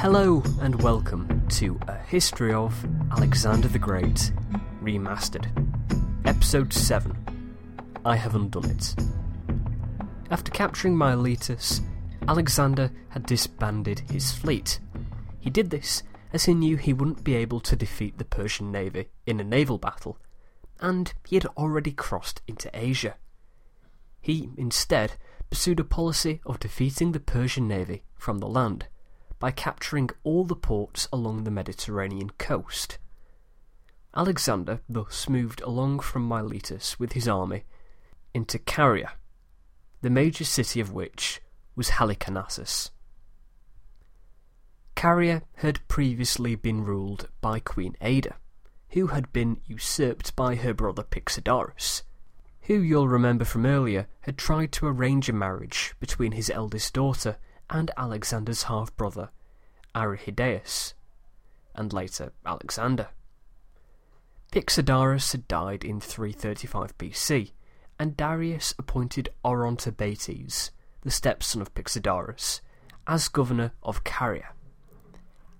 Hello and welcome to A History of Alexander the Great Remastered, Episode 7 I Have Undone It. After capturing Miletus, Alexander had disbanded his fleet. He did this as he knew he wouldn't be able to defeat the Persian navy in a naval battle, and he had already crossed into Asia. He, instead, pursued a policy of defeating the Persian navy from the land by capturing all the ports along the Mediterranean coast. Alexander thus moved along from Miletus with his army into Caria, the major city of which was Halicarnassus. Caria had previously been ruled by Queen Ada, who had been usurped by her brother Pixodarus, who you'll remember from earlier had tried to arrange a marriage between his eldest daughter and Alexander's half brother, Arrhidaeus, and later Alexander. Pixodarus had died in 335 BC, and Darius appointed Orontobates, the stepson of Pixodarus, as governor of Caria.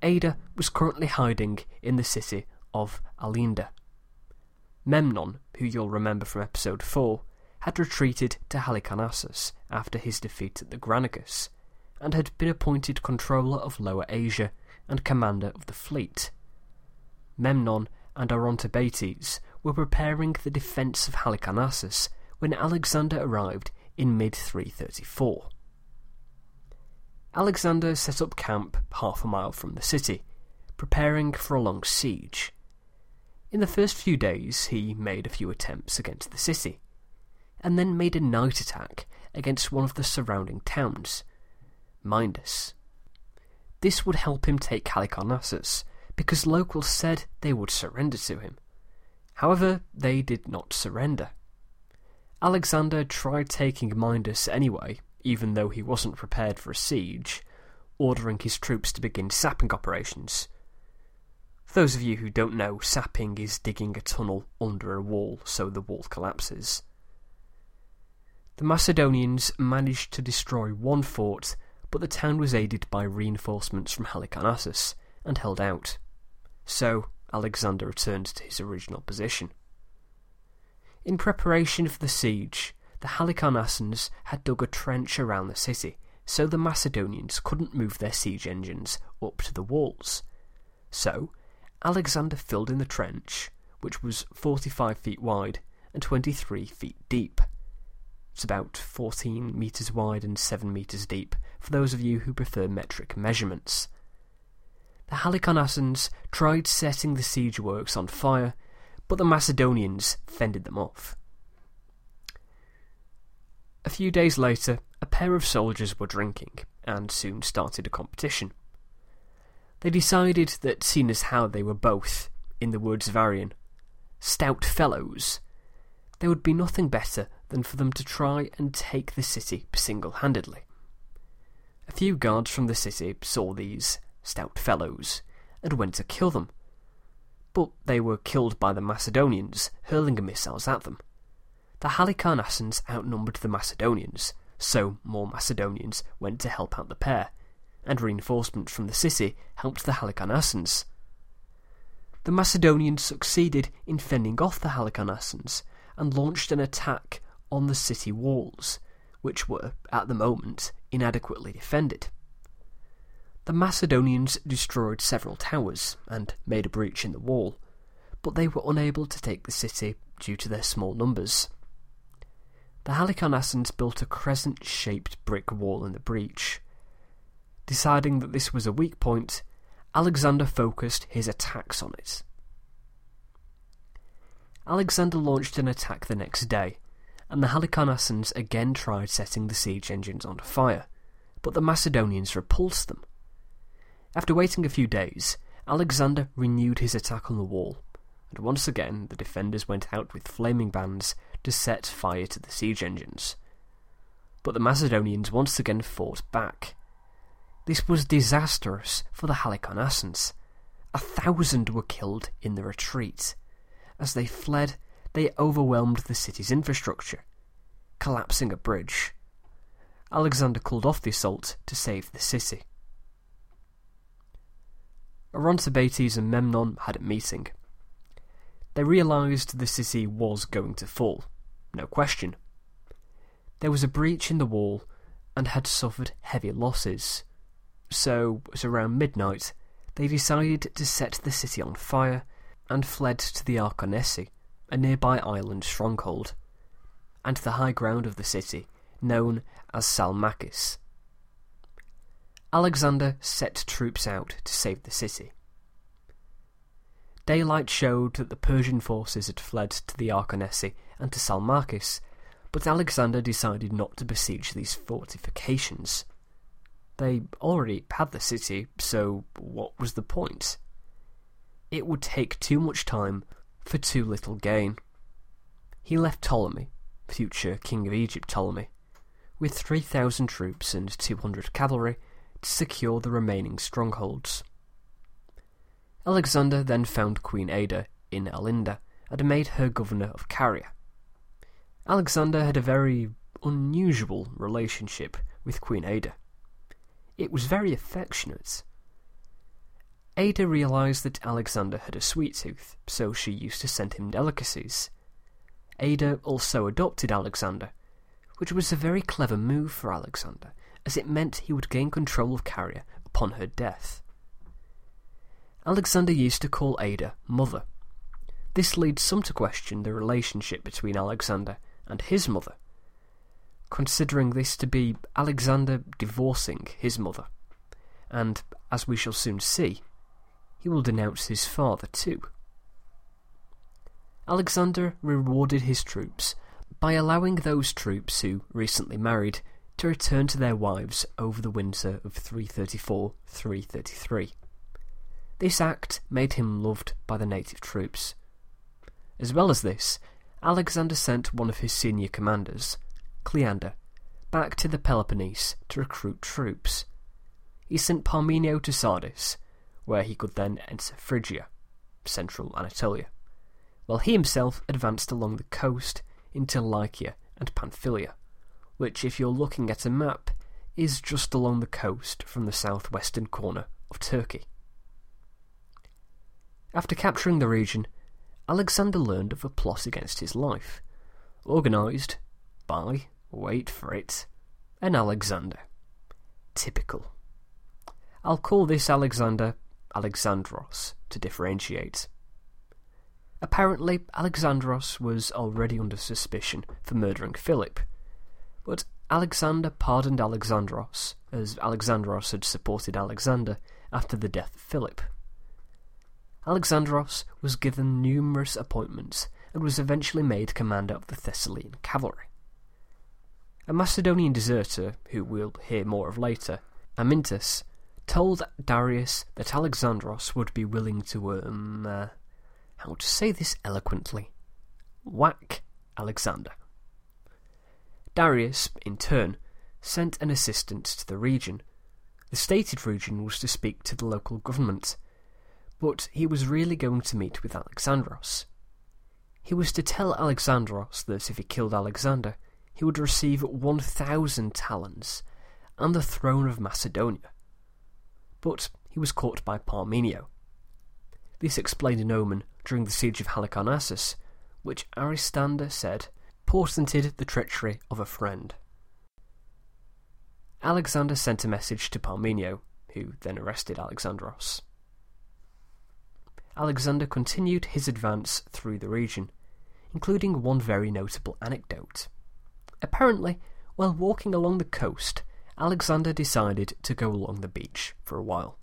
Ada was currently hiding in the city of Alinda. Memnon, who you'll remember from episode 4, had retreated to Halicarnassus after his defeat at the Granicus, and had been appointed controller of Lower Asia and commander of the fleet. Memnon and Orontobates were preparing the defence of Halicarnassus when Alexander arrived in mid 334. Alexander set up camp half a mile from the city, preparing for a long siege. In the first few days, he made a few attempts against the city, and then made a night attack against one of the surrounding towns, Myndus. This would help him take Halicarnassus, because locals said they would surrender to him. However, they did not surrender. Alexander tried taking Myndus anyway, even though he wasn't prepared for a siege, ordering his troops to begin sapping operations. For those of you who don't know, sapping is digging a tunnel under a wall so the wall collapses. The Macedonians managed to destroy one fort but the town was aided by reinforcements from Halicarnassus and held out. So Alexander returned to his original position. In preparation for the siege, the Halicarnassians had dug a trench around the city so the Macedonians couldn't move their siege engines up to the walls. So Alexander filled in the trench, which was 45 feet wide and 23 feet deep. It's about 14 metres wide and 7 metres deep, for those of you who prefer metric measurements. The Halicarnassians tried setting the siege works on fire, but the Macedonians fended them off. A few days later, a pair of soldiers were drinking, and soon started a competition. They decided that, seeing as how they were both, in the words of Arrian, stout fellows, there would be nothing better than for them to try and take the city single handedly. A few guards from the city saw these stout fellows and went to kill them. But they were killed by the Macedonians hurling missiles at them. The Halicarnassians outnumbered the Macedonians, so more Macedonians went to help out the pair, and reinforcements from the city helped the Halicarnassians. The Macedonians succeeded in fending off the Halicarnassians and launched an attack on the city walls, which were, at the moment, inadequately defended. The Macedonians destroyed several towers and made a breach in the wall, but they were unable to take the city due to their small numbers. The Halicarnassians built a crescent shaped brick wall in the breach. Deciding that this was a weak point, Alexander focused his attacks on it. Alexander launched an attack the next day, and the Halicarnassians again tried setting the siege engines on fire, but the Macedonians repulsed them. After waiting a few days, Alexander renewed his attack on the wall, and once again the defenders went out with flaming bands to set fire to the siege engines. But the Macedonians once again fought back. This was disastrous for the Halicarnassians. A thousand were killed in the retreat. As they fled, they overwhelmed the city's infrastructure, collapsing a bridge. Alexander called off the assault to save the city. Orontobates and Memnon had a meeting. They realised the city was going to fall, no question. There was a breach in the wall and had suffered heavy losses. So, at around midnight, they decided to set the city on fire and fled to the Arkonesi, a nearby island stronghold, and the high ground of the city, known as Salmacis. Alexander set troops out to save the city. Daylight showed that the Persian forces had fled to the Arkonesi and to Salmacis, but Alexander decided not to besiege these fortifications. They already had the city, so what was the point? It would take too much time for too little gain. He left Ptolemy, future king of Egypt Ptolemy, with 3,000 troops and 200 cavalry to secure the remaining strongholds. Alexander then found Queen Ada in Alinda and made her governor of Caria. Alexander had a very unusual relationship with Queen Ada. It was very affectionate. Ada realised that Alexander had a sweet tooth, so she used to send him delicacies. Ada also adopted Alexander, which was a very clever move for Alexander, as it meant he would gain control of Caria upon her death. Alexander used to call Ada mother. This leads some to question the relationship between Alexander and his mother, considering this to be Alexander divorcing his mother, and, as we shall soon see, he will denounce his father too. Alexander rewarded his troops by allowing those troops who recently married to return to their wives over the winter of 334 333. This act made him loved by the native troops. As well as this, Alexander sent one of his senior commanders, Cleander, back to the Peloponnese to recruit troops. He sent Parmenio to Sardis, where he could then enter Phrygia, central Anatolia, while he himself advanced along the coast into Lycia and Pamphylia which, if you're looking at a map, is just along the coast from the southwestern corner of Turkey. After capturing the region, Alexander learned of a plot against his life, organised by, wait for it, an Alexander. Typical. I'll call this Alexander Alexandros to differentiate. Apparently, Alexandros was already under suspicion for murdering Philip, but Alexander pardoned Alexandros, as Alexandros had supported Alexander after the death of Philip. Alexandros was given numerous appointments and was eventually made commander of the Thessalian cavalry. A Macedonian deserter, who we'll hear more of later, Amyntas, told Darius that Alexandros would be willing to, um, uh, how to say this eloquently, whack Alexander. Darius, in turn, sent an assistant to the region. The stated region was to speak to the local government, but he was really going to meet with Alexandros. He was to tell Alexandros that if he killed Alexander, he would receive 1,000 talents and the throne of Macedonia. But he was caught by Parmenio. This explained an omen during the siege of Halicarnassus, which Aristander said portented the treachery of a friend. Alexander sent a message to Parmenio, who then arrested Alexandros. Alexander continued his advance through the region, including one very notable anecdote. Apparently, while walking along the coast, Alexander decided to go along the beach for a while.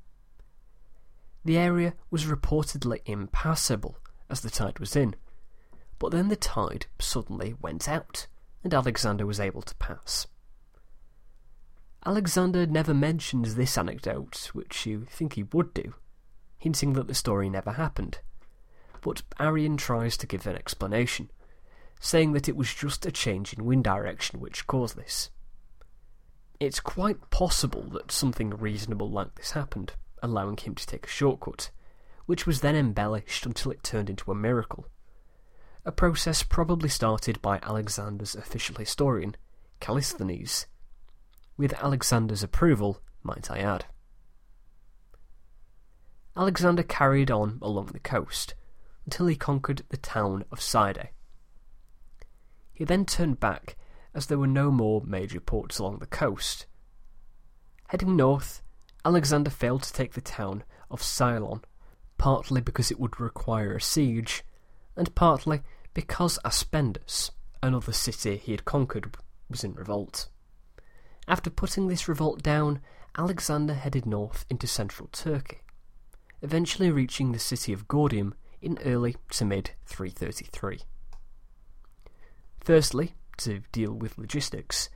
The area was reportedly impassable as the tide was in, but then the tide suddenly went out, and Alexander was able to pass. Alexander never mentions this anecdote, which you think he would do, hinting that the story never happened. But Arrian tries to give an explanation, saying that it was just a change in wind direction which caused this. It's quite possible that something reasonable like this happened, allowing him to take a shortcut, which was then embellished until it turned into a miracle a process probably started by Alexander's official historian, Callisthenes, with Alexander's approval, might I add. Alexander carried on along the coast until he conquered the town of Side. He then turned back as there were no more major ports along the coast. Heading north, Alexander failed to take the town of Ceylon, partly because it would require a siege, and partly because Aspendus, another city he had conquered, was in revolt. After putting this revolt down, Alexander headed north into central Turkey, eventually reaching the city of Gordium in early to mid 333. Firstly, to deal with logistics,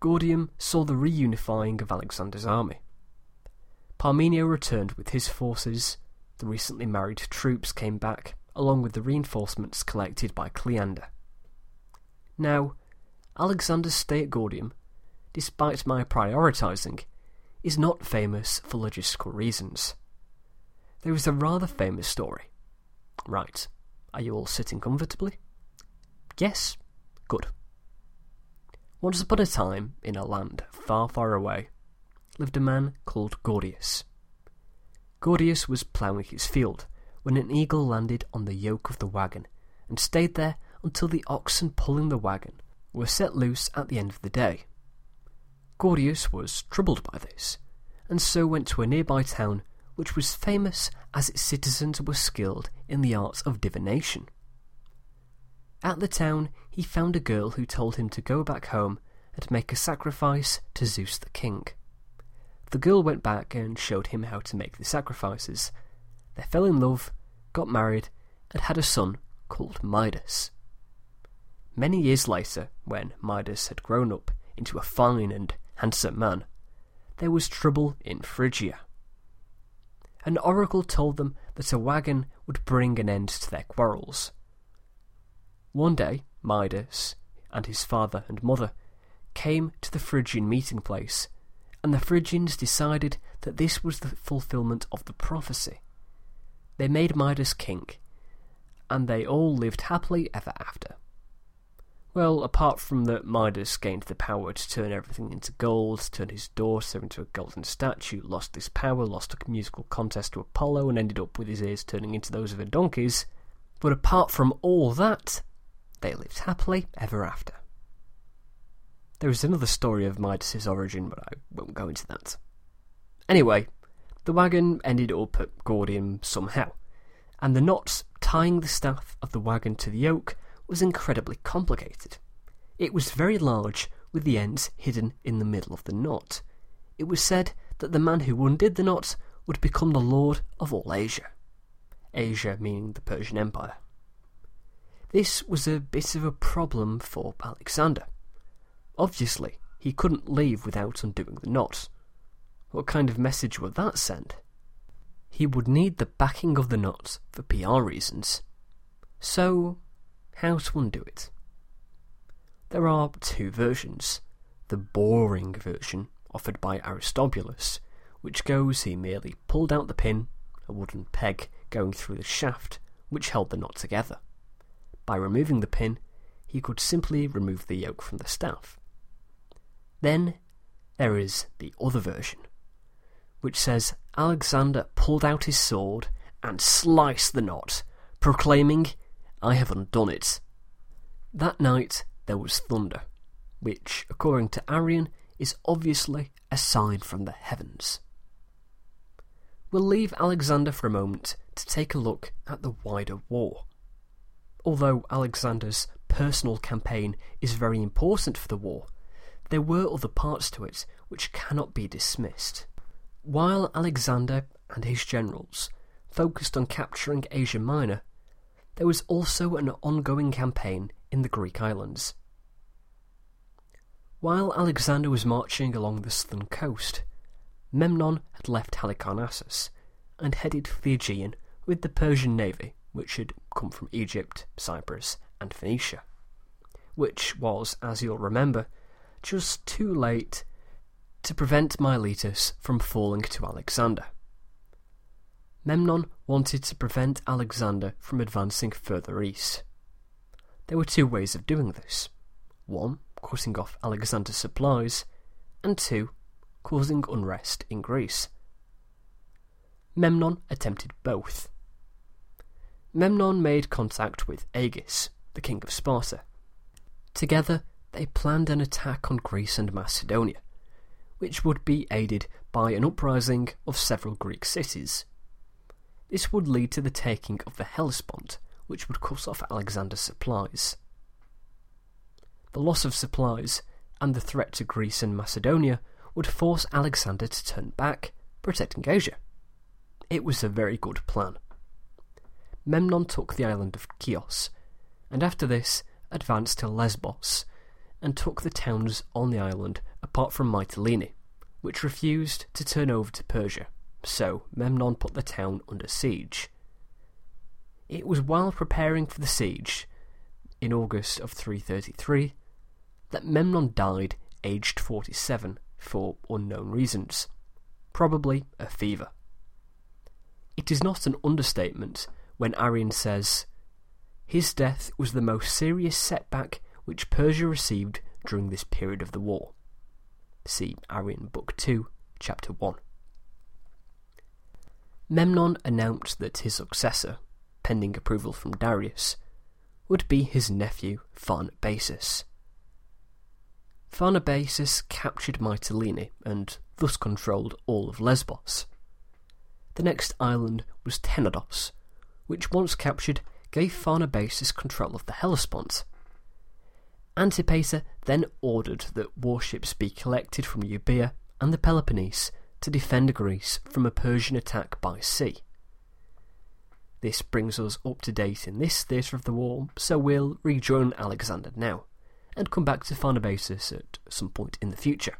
Gordium saw the reunifying of Alexander's army. Parmenio returned with his forces, the recently married troops came back, along with the reinforcements collected by Cleander. Now, Alexander's stay at Gordium, despite my prioritising, is not famous for logistical reasons. There is a rather famous story. Right, are you all sitting comfortably? Yes? Good. Once upon a time, in a land far, far away, lived a man called Gordius. Gordius was ploughing his field when an eagle landed on the yoke of the wagon and stayed there until the oxen pulling the wagon were set loose at the end of the day. Gordius was troubled by this, and so went to a nearby town which was famous as its citizens were skilled in the arts of divination. At the town, he found a girl who told him to go back home and make a sacrifice to Zeus the king. The girl went back and showed him how to make the sacrifices. They fell in love, got married, and had a son called Midas. Many years later, when Midas had grown up into a fine and handsome man, there was trouble in Phrygia. An oracle told them that a wagon would bring an end to their quarrels. One day, Midas and his father and mother came to the Phrygian meeting place, and the Phrygians decided that this was the fulfillment of the prophecy. They made Midas king, and they all lived happily ever after. Well, apart from that Midas gained the power to turn everything into gold, turned his daughter into a golden statue, lost this power, lost a musical contest to Apollo, and ended up with his ears turning into those of a donkey's. But apart from all that, they lived happily ever after. There is another story of Midas's origin, but I won't go into that. Anyway, the wagon ended up at Gordium somehow, and the knots tying the staff of the wagon to the yoke was incredibly complicated. It was very large, with the ends hidden in the middle of the knot. It was said that the man who undid the knot would become the lord of all Asia. Asia meaning the Persian Empire. This was a bit of a problem for Alexander. Obviously, he couldn't leave without undoing the knot. What kind of message would that send? He would need the backing of the knot for PR reasons. So, how to undo it? There are two versions. The boring version, offered by Aristobulus, which goes he merely pulled out the pin, a wooden peg going through the shaft, which held the knot together. By removing the pin, he could simply remove the yoke from the staff. Then there is the other version, which says Alexander pulled out his sword and sliced the knot, proclaiming, I have undone it. That night there was thunder, which, according to Arrian, is obviously a sign from the heavens. We'll leave Alexander for a moment to take a look at the wider war. Although Alexander's personal campaign is very important for the war, there were other parts to it which cannot be dismissed. While Alexander and his generals focused on capturing Asia Minor, there was also an ongoing campaign in the Greek islands. While Alexander was marching along the southern coast, Memnon had left Halicarnassus and headed for the Aegean with the Persian navy which had come from Egypt, Cyprus, and Phoenicia, which was, as you'll remember, just too late to prevent Miletus from falling to Alexander. Memnon wanted to prevent Alexander from advancing further east. There were two ways of doing this. One, cutting off Alexander's supplies, and two, causing unrest in Greece. Memnon attempted both. Memnon made contact with Agis, the king of Sparta. Together, they planned an attack on Greece and Macedonia, which would be aided by an uprising of several Greek cities. This would lead to the taking of the Hellespont, which would cut off Alexander's supplies. The loss of supplies and the threat to Greece and Macedonia would force Alexander to turn back, protecting Asia. It was a very good plan. Memnon took the island of Chios, and after this advanced to Lesbos, and took the towns on the island apart from Mytilene, which refused to turn over to Persia, so Memnon put the town under siege. It was while preparing for the siege, in August of 333, that Memnon died aged 47 for unknown reasons, probably a fever. It is not an understatement when Arrian says, His death was the most serious setback which Persia received during this period of the war. See Arrian Book 2, Chapter 1. Memnon announced that his successor, pending approval from Darius, would be his nephew Pharnabazus. Pharnabazus captured Mytilene and thus controlled all of Lesbos. The next island was Tenedos, which once captured gave Pharnabazus control of the Hellespont. Antipater then ordered that warships be collected from Euboea and the Peloponnese to defend Greece from a Persian attack by sea. This brings us up to date in this theatre of the war, so we'll rejoin Alexander now, and come back to Pharnabazus at some point in the future.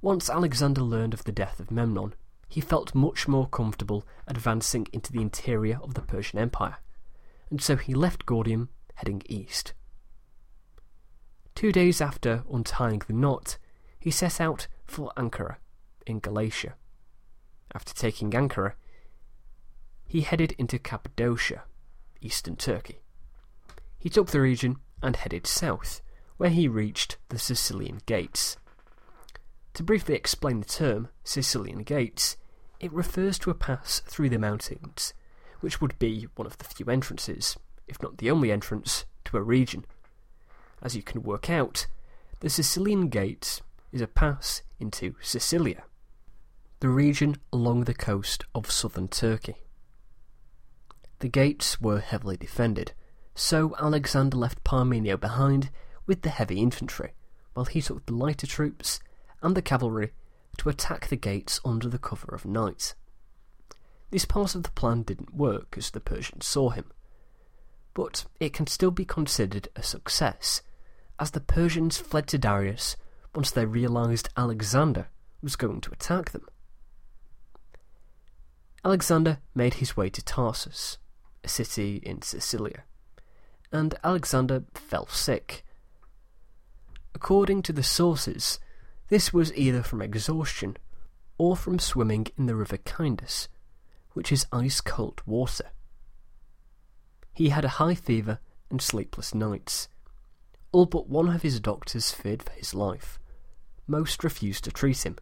Once Alexander learned of the death of Memnon, he felt much more comfortable advancing into the interior of the Persian Empire, and so he left Gordium, heading east. Two days after untying the knot, he set out for Ankara in Galatia. After taking Ankara, he headed into Cappadocia, eastern Turkey. He took the region and headed south, where he reached the Cilician Gates. To briefly explain the term Cilician Gates, it refers to a pass through the mountains, which would be one of the few entrances, if not the only entrance, to a region. As you can work out, the Cilician Gates is a pass into Cilicia, the region along the coast of southern Turkey. The gates were heavily defended, so Alexander left Parmenio behind with the heavy infantry, while he took the lighter troops and the cavalry to attack the gates under the cover of night. This part of the plan didn't work as the Persians saw him, but it can still be considered a success, as the Persians fled to Darius once they realized Alexander was going to attack them. Alexander made his way to Tarsus, a city in Cilicia, and Alexander fell sick. According to the sources, this was either from exhaustion or from swimming in the river Cydnus, which is ice cold water. He had a high fever and sleepless nights. All but one of his doctors feared for his life. Most refused to treat him,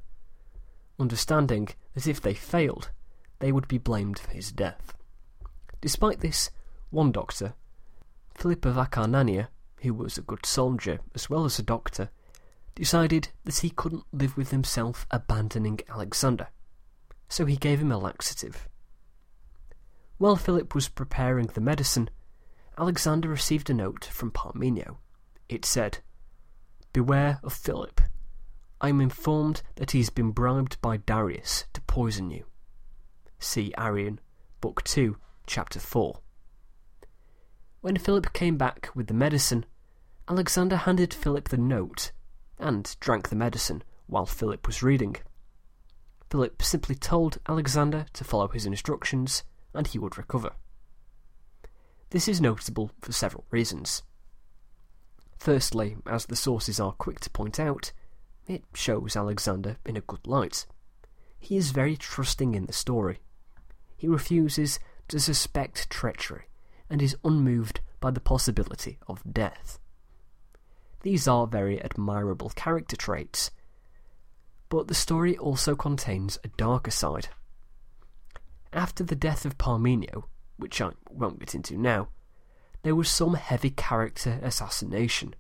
understanding that if they failed, they would be blamed for his death. Despite this, one doctor, Philip of Acarnania, who was a good soldier as well as a doctor, decided that he couldn't live with himself abandoning Alexander, so he gave him a laxative. While Philip was preparing the medicine, Alexander received a note from Parmenio. It said, Beware of Philip. I am informed that he has been bribed by Darius to poison you. See Arrian, Book 2, Chapter 4. When Philip came back with the medicine, Alexander handed Philip the note and drank the medicine while Philip was reading. Philip simply told Alexander to follow his instructions and he would recover. This is notable for several reasons. Firstly, as the sources are quick to point out, it shows Alexander in a good light. He is very trusting in the story. He refuses to suspect treachery and is unmoved by the possibility of death. These are very admirable character traits. But the story also contains a darker side, after the death of Parmenio, which I won't get into now, there was some heavy character assassination.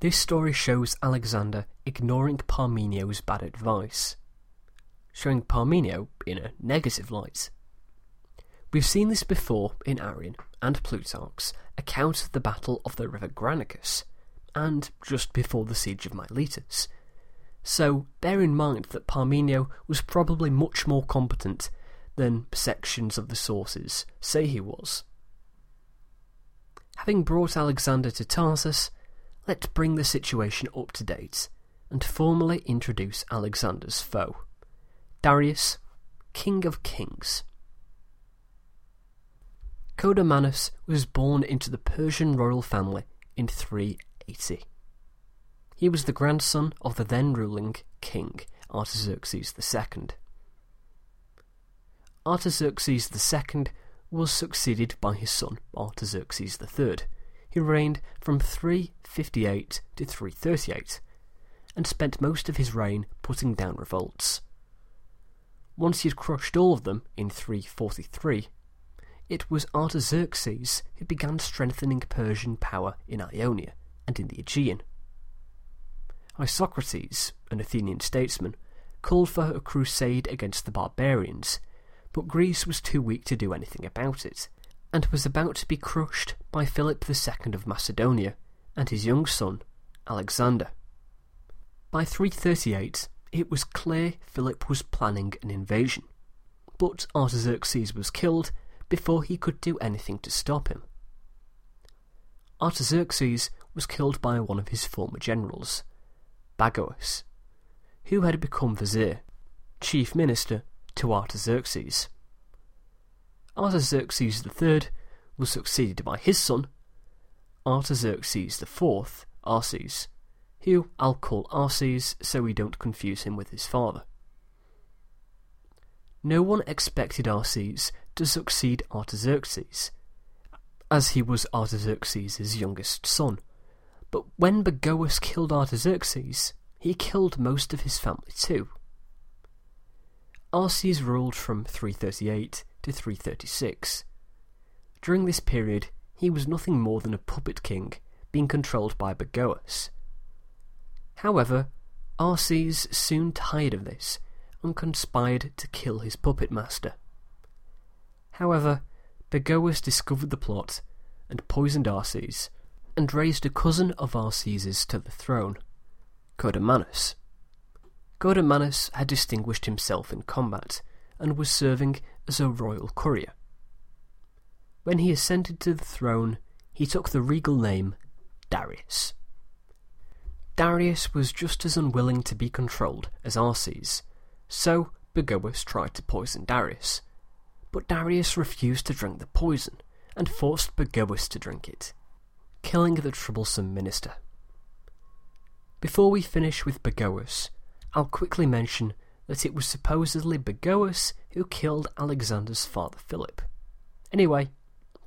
This story shows Alexander ignoring Parmenio's bad advice, showing Parmenio in a negative light. We've seen this before in Arrian and Plutarch's account of the Battle of the River Granicus, and just before the siege of Miletus. So bear in mind that Parmenio was probably much more competent than sections of the sources say he was. Having brought Alexander to Tarsus, let's bring the situation up to date and formally introduce Alexander's foe, Darius, King of Kings. Codomanus was born into the Persian royal family in 380. He was the grandson of the then ruling king Artaxerxes II. Artaxerxes II was succeeded by his son Artaxerxes III, who reigned from 358 to 338 and spent most of his reign putting down revolts. Once he had crushed all of them in 343, it was Artaxerxes who began strengthening Persian power in Ionia and in the Aegean. Isocrates, an Athenian statesman, called for a crusade against the barbarians, but Greece was too weak to do anything about it, and was about to be crushed by Philip II of Macedonia and his young son, Alexander. By 338, it was clear Philip was planning an invasion, but Artaxerxes was killed before he could do anything to stop him. Artaxerxes was killed by one of his former generals, Bagoas, who had become vizier, chief minister to Artaxerxes. Artaxerxes III was succeeded by his son, Artaxerxes IV, Arses, who I'll call Arses so we don't confuse him with his father. No one expected Arses to succeed Artaxerxes, as he was Artaxerxes' youngest son. But when Bagoas killed Artaxerxes, he killed most of his family too. Arses ruled from 338 to 336. During this period, he was nothing more than a puppet king, being controlled by Bagoas. However, Arses soon tired of this and conspired to kill his puppet master. However, Bagoas discovered the plot and poisoned Arses, and raised a cousin of Arses's to the throne, Codomanus. Codomanus had distinguished himself in combat, and was serving as a royal courier. When he ascended to the throne, he took the regal name Darius. Darius was just as unwilling to be controlled as Arses, so Bagoas tried to poison Darius, but Darius refused to drink the poison and forced Bagoas to drink it, killing the troublesome minister. Before we finish with Bagoas, I'll quickly mention that it was supposedly Bagoas who killed Alexander's father Philip. Anyway,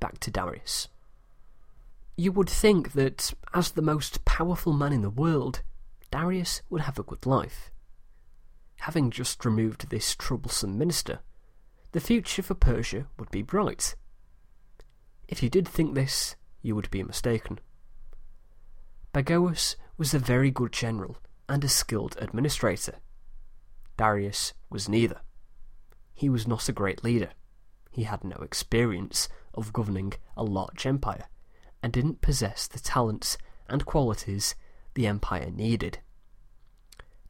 back to Darius. You would think that, as the most powerful man in the world, Darius would have a good life. Having just removed this troublesome minister, the future for Persia would be bright. If you did think this, you would be mistaken. Bagoas was a very good general and a skilled administrator. Darius was neither. He was not a great leader. He had no experience of governing a large empire and didn't possess the talents and qualities the empire needed.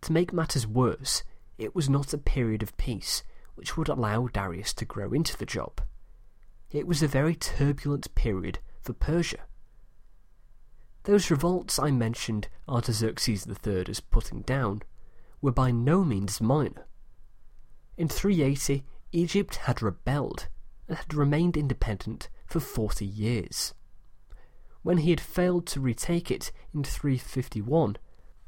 To make matters worse, it was not a period of peace which would allow Darius to grow into the job. It was a very turbulent period for Persia. Those revolts I mentioned Artaxerxes III as putting down were by no means minor. In 380, Egypt had rebelled and had remained independent for 40 years. When he had failed to retake it in 351,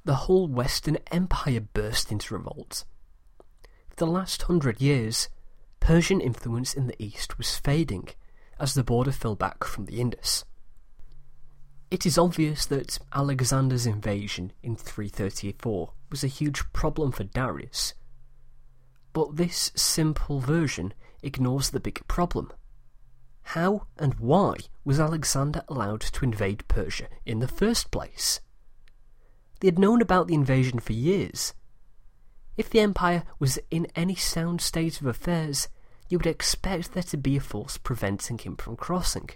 the whole Western Empire burst into revolt For the last hundred years, Persian influence in the east was fading as the border fell back from the Indus. It is obvious that Alexander's invasion in 334 was a huge problem for Darius, but this simple version ignores the bigger problem. How and why was Alexander allowed to invade Persia in the first place? They had known about the invasion for years. If the empire was in any sound state of affairs, you would expect there to be a force preventing him from crossing,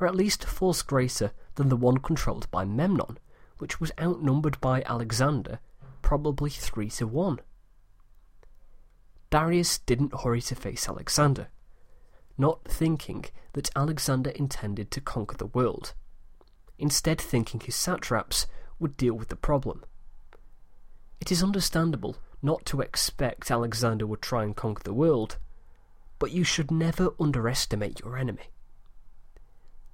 or at least a force greater than the one controlled by Memnon, which was outnumbered by Alexander probably three to one. Darius didn't hurry to face Alexander, not thinking that Alexander intended to conquer the world, instead thinking his satraps would deal with the problem. It is understandable not to expect Alexander would try and conquer the world, but you should never underestimate your enemy.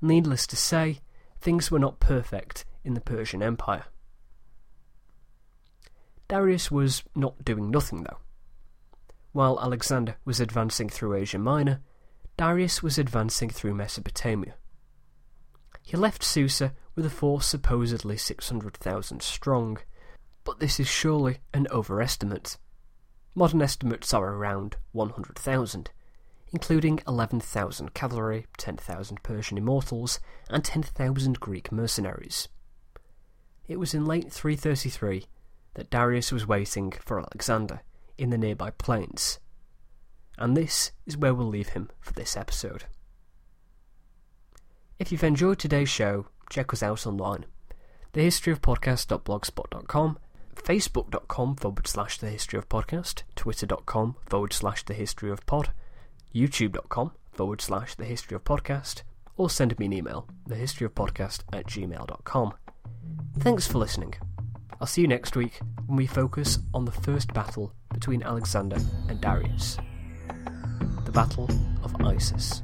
Needless to say, things were not perfect in the Persian Empire. Darius was not doing nothing, though. While Alexander was advancing through Asia Minor, Darius was advancing through Mesopotamia. He left Susa with a force supposedly 600,000 strong, but this is surely an overestimate. Modern estimates are around 100,000, including 11,000 cavalry, 10,000 Persian immortals, and 10,000 Greek mercenaries. It was in late 333 that Darius was waiting for Alexander in the nearby plains. And this is where we'll leave him for this episode. If you've enjoyed today's show, check us out online. Thehistoryofpodcast.blogspot.com, facebook.com forward slash the history of podcast, twitter.com forward slash the history of pod, youtube.com forward slash the history of podcast, or send me an email, thehistoryofpodcast at gmail.com. Thanks for listening. I'll see you next week when we focus on the first battle between Alexander and Darius the Battle of Issus.